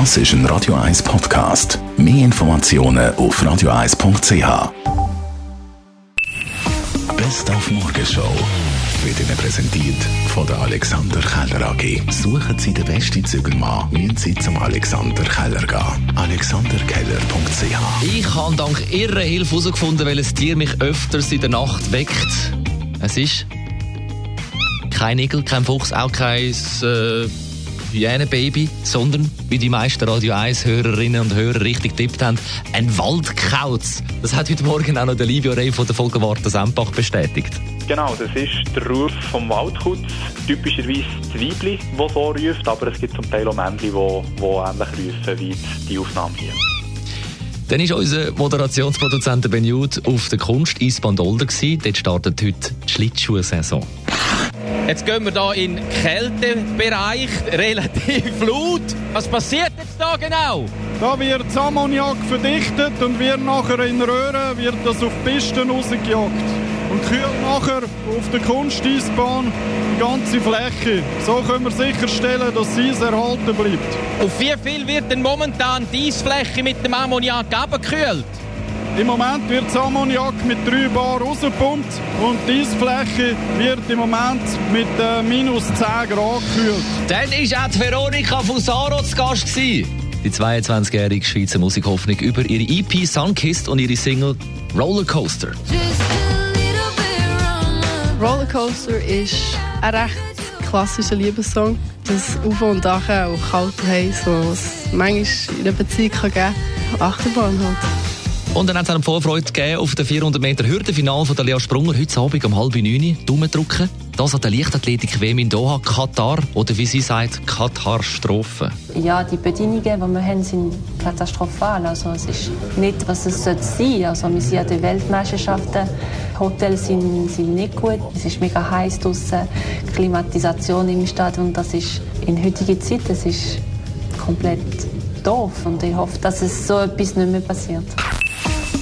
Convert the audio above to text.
Das ist ein Radio 1 Podcast. Mehr Informationen auf radio1.ch. Best auf Morgenshow wird Ihnen präsentiert von der Alexander Keller AG. Suchen Sie den besten Zügelmann, müssen Sie zum Alexander Keller gehen. AlexanderKeller.ch Ich habe dank ihrer Hilfe herausgefunden, welches Tier mich öfters in der Nacht weckt. Es ist kein Igel, kein Fuchs, auch kein äh, Hyänenbaby, sondern, wie die meisten Radio 1-Hörerinnen und Hörer richtig tippt haben, ein Waldkauz. Das hat heute Morgen auch noch der Livio Rey von der Folgewarte Sempach bestätigt. Genau, das ist der Ruf vom Waldkutz. Typischerweise das Weibli, das so ruft, aber es gibt zum Teil auch Männchen, die, die ähnlich rufen wie die Aufnahme hier. Dann war unser Moderationsproduzent Ben Jude auf der Kunst Eisbahn Dolder. Dort startet heute die Schlittschuhsaison. Jetzt gehen wir hier in den Kältebereich, relativ laut. Was passiert jetzt da genau? Da wird das Ammoniak verdichtet und wird nachher in Röhren wird das auf die Pisten rausgejagt. Und kühlt nachher auf der Kunsteisbahn die ganze Fläche. So können wir sicherstellen, dass das Eis erhalten bleibt. Auf wie viel wird denn momentan die Eisfläche mit dem Ammoniak abgekühlt? Im Moment wird das Ammoniak mit 3 Bar rausgepumpt und die Eisfläche wird im Moment mit äh, minus 10 Grad gekühlt. Dann war auch die Veronika Fusaro zu Gast. Gewesen. Die 22-jährige Schweizer Musikhoffnung über ihre EP Sunkissed und ihre Single Rollercoaster. Rollercoaster ist ein recht klassischer Liebessong. Das Auf- und Achen, auch kalt und heiß, was es manchmal in einer Beziehung geben kann. Achterbahn halt. Und dann hat es eine Vorfreude gegeben auf den 400 Meter Hürdenfinale von der Lea Sprunger heute Abend um halb neun. Daumen drücken. Das an der Leichtathletik-WM in Doha, Katar. Oder wie sie sagt, Katar-Strophe. Ja, die Bedingungen, die wir haben, sind katastrophal. Also es ist nicht, was es sein sollte. Also wir sind an den Weltmeisterschaften. Hotels sind, sind nicht gut. Es ist mega heiß draußen. Klimatisation im Stadion, das ist in heutiger Zeit, das ist komplett doof. Und ich hoffe, dass es so etwas nicht mehr passiert.